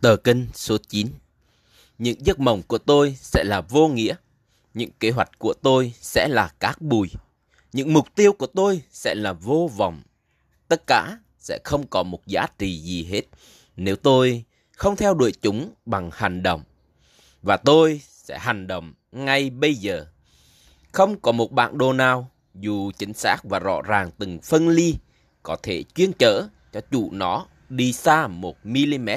Tờ kinh số 9 Những giấc mộng của tôi sẽ là vô nghĩa. Những kế hoạch của tôi sẽ là cát bụi. Những mục tiêu của tôi sẽ là vô vọng. Tất cả sẽ không có một giá trị gì hết nếu tôi không theo đuổi chúng bằng hành động. Và tôi sẽ hành động ngay bây giờ. Không có một bản đồ nào, dù chính xác và rõ ràng từng phân ly, có thể chuyên chở cho chủ nó đi xa một mm.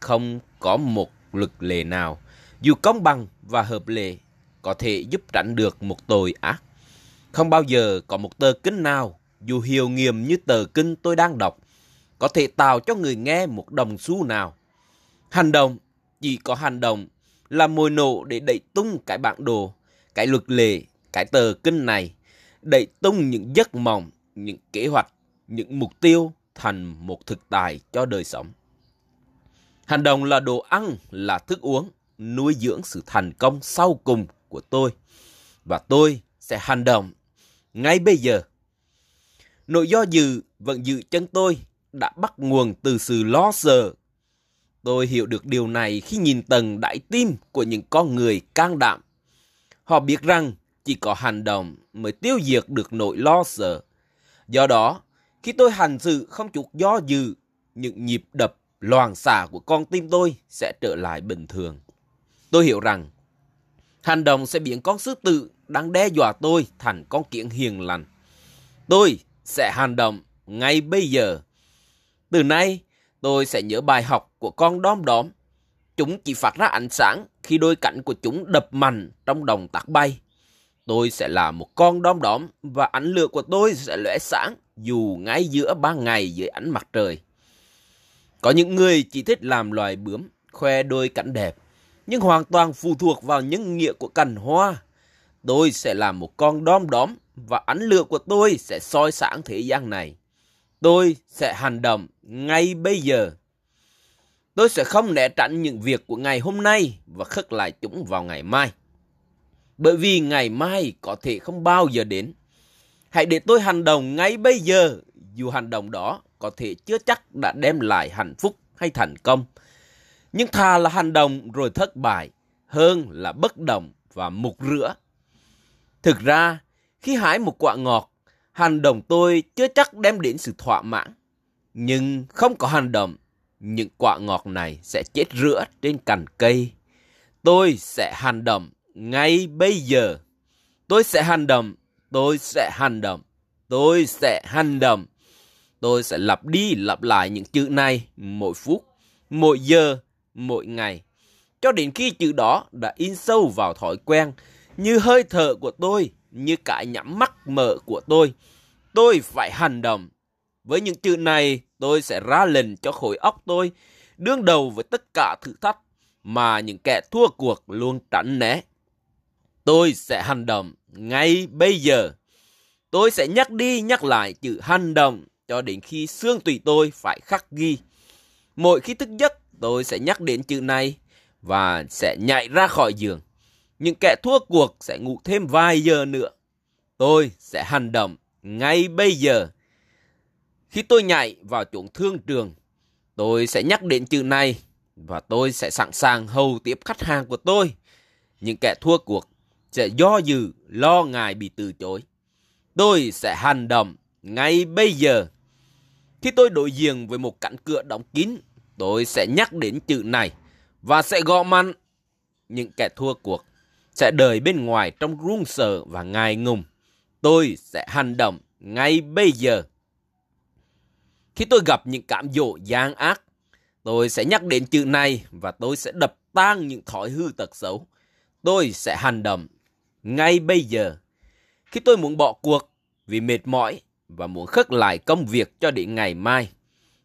Không có một lực lệ nào, dù công bằng và hợp lệ, có thể giúp tránh được một tội ác. Không bao giờ có một tờ kinh nào, dù hiệu nghiệm như tờ kinh tôi đang đọc, có thể tạo cho người nghe một đồng xu nào. Hành động, chỉ có hành động là mồi nổ để đẩy tung cái bản đồ, cái luật lệ, cái tờ kinh này, đẩy tung những giấc mộng, những kế hoạch, những mục tiêu thành một thực tài cho đời sống. Hành động là đồ ăn, là thức uống, nuôi dưỡng sự thành công sau cùng của tôi. Và tôi sẽ hành động ngay bây giờ. Nỗi do dự vẫn dự chân tôi đã bắt nguồn từ sự lo sợ. Tôi hiểu được điều này khi nhìn tầng đại tim của những con người can đảm. Họ biết rằng chỉ có hành động mới tiêu diệt được nỗi lo sợ. Do đó, khi tôi hành sự không chút do dự, những nhịp đập loàn xạ của con tim tôi sẽ trở lại bình thường. Tôi hiểu rằng hành động sẽ biến con sư tử đang đe dọa tôi thành con kiện hiền lành. Tôi sẽ hành động ngay bây giờ. Từ nay, tôi sẽ nhớ bài học của con đom đóm. Chúng chỉ phát ra ánh sáng khi đôi cánh của chúng đập mạnh trong đồng tạc bay. Tôi sẽ là một con đom đóm và ánh lửa của tôi sẽ lóe sáng dù ngay giữa ban ngày dưới ánh mặt trời. Có những người chỉ thích làm loài bướm, khoe đôi cánh đẹp, nhưng hoàn toàn phụ thuộc vào nhân nghĩa của cành hoa. Tôi sẽ là một con đom đóm và ánh lửa của tôi sẽ soi sáng thế gian này. Tôi sẽ hành động ngay bây giờ. Tôi sẽ không né tránh những việc của ngày hôm nay và khất lại chúng vào ngày mai. Bởi vì ngày mai có thể không bao giờ đến. Hãy để tôi hành động ngay bây giờ, dù hành động đó có thể chưa chắc đã đem lại hạnh phúc hay thành công. Nhưng thà là hành động rồi thất bại, hơn là bất động và mục rửa. Thực ra, khi hái một quả ngọt, hành động tôi chưa chắc đem đến sự thỏa mãn. Nhưng không có hành động, những quả ngọt này sẽ chết rửa trên cành cây. Tôi sẽ hành động ngay bây giờ. Tôi sẽ hành động, tôi sẽ hành động, tôi sẽ hành động. Tôi sẽ lặp đi lặp lại những chữ này mỗi phút, mỗi giờ, mỗi ngày. Cho đến khi chữ đó đã in sâu vào thói quen, như hơi thở của tôi, như cả nhắm mắt mở của tôi. Tôi phải hành động. Với những chữ này, tôi sẽ ra lệnh cho khối óc tôi đương đầu với tất cả thử thách mà những kẻ thua cuộc luôn tránh né. Tôi sẽ hành động ngay bây giờ. Tôi sẽ nhắc đi nhắc lại chữ hành động cho đến khi xương tùy tôi phải khắc ghi. Mỗi khi thức giấc, tôi sẽ nhắc đến chữ này và sẽ nhảy ra khỏi giường. Những kẻ thua cuộc sẽ ngủ thêm vài giờ nữa. Tôi sẽ hành động ngay bây giờ. Khi tôi nhảy vào chuồng thương trường, tôi sẽ nhắc đến chữ này và tôi sẽ sẵn sàng hầu tiếp khách hàng của tôi. Những kẻ thua cuộc sẽ do dự, lo ngại bị từ chối. Tôi sẽ hành động ngay bây giờ. Khi tôi đối diện với một cánh cửa đóng kín, tôi sẽ nhắc đến chữ này và sẽ gõ mạnh. Những kẻ thua cuộc sẽ đợi bên ngoài trong run sợ và ngài ngùng. Tôi sẽ hành động ngay bây giờ. Khi tôi gặp những cảm dỗ gian ác, tôi sẽ nhắc đến chữ này và tôi sẽ đập tan những thói hư tật xấu. Tôi sẽ hành động ngay bây giờ. Khi tôi muốn bỏ cuộc vì mệt mỏi và muốn khất lại công việc cho đến ngày mai,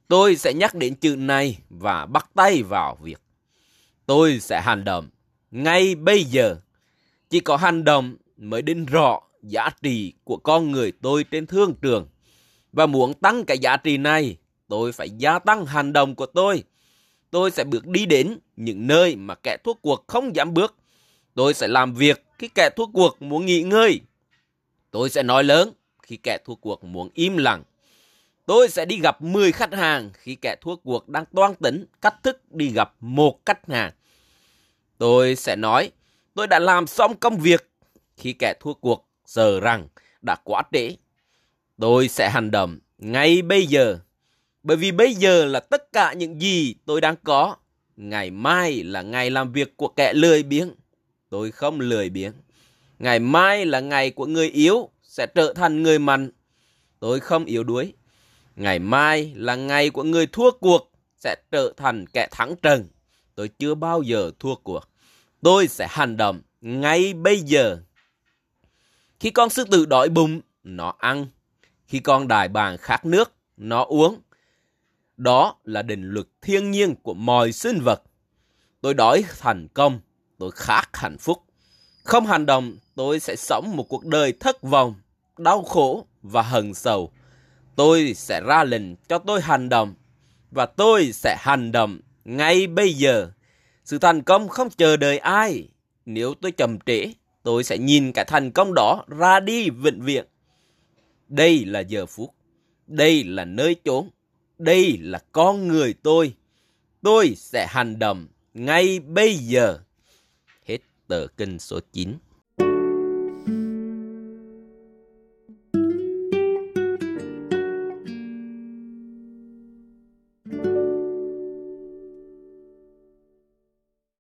tôi sẽ nhắc đến chữ này và bắt tay vào việc. Tôi sẽ hành động ngay bây giờ. Chỉ có hành động mới đến rõ giá trị của con người tôi trên thương trường. Và muốn tăng cái giá trị này, tôi phải gia tăng hành động của tôi. Tôi sẽ bước đi đến những nơi mà kẻ thuốc cuộc không dám bước. Tôi sẽ làm việc khi kẻ thua cuộc muốn nghỉ ngơi. Tôi sẽ nói lớn khi kẻ thua cuộc muốn im lặng. Tôi sẽ đi gặp 10 khách hàng khi kẻ thua cuộc đang toan tính cách thức đi gặp một khách hàng. Tôi sẽ nói, tôi đã làm xong công việc khi kẻ thua cuộc giờ rằng đã quá trễ. Tôi sẽ hành động ngay bây giờ. Bởi vì bây giờ là tất cả những gì tôi đang có. Ngày mai là ngày làm việc của kẻ lười biếng. Tôi không lười biếng. Ngày mai là ngày của người yếu sẽ trở thành người mạnh. Tôi không yếu đuối. Ngày mai là ngày của người thua cuộc sẽ trở thành kẻ thắng trận. Tôi chưa bao giờ thua cuộc. Tôi sẽ hành động ngay bây giờ. Khi con sư tử đói bụng, nó ăn. Khi con đại bàng khát nước, nó uống. Đó là định luật thiên nhiên của mọi sinh vật. Tôi đói thành công, tôi khát hạnh phúc. Không hành động, tôi sẽ sống một cuộc đời thất vọng, đau khổ và hận sầu. Tôi sẽ ra lệnh cho tôi hành động và tôi sẽ hành động ngay bây giờ. Sự thành công không chờ đợi ai. Nếu tôi chậm trễ, tôi sẽ nhìn cái thành công đó ra đi vĩnh viễn. Đây là giờ phút. Đây là nơi chốn. Đây là con người tôi. Tôi sẽ hành động ngay bây giờ. Tờ kinh số 9.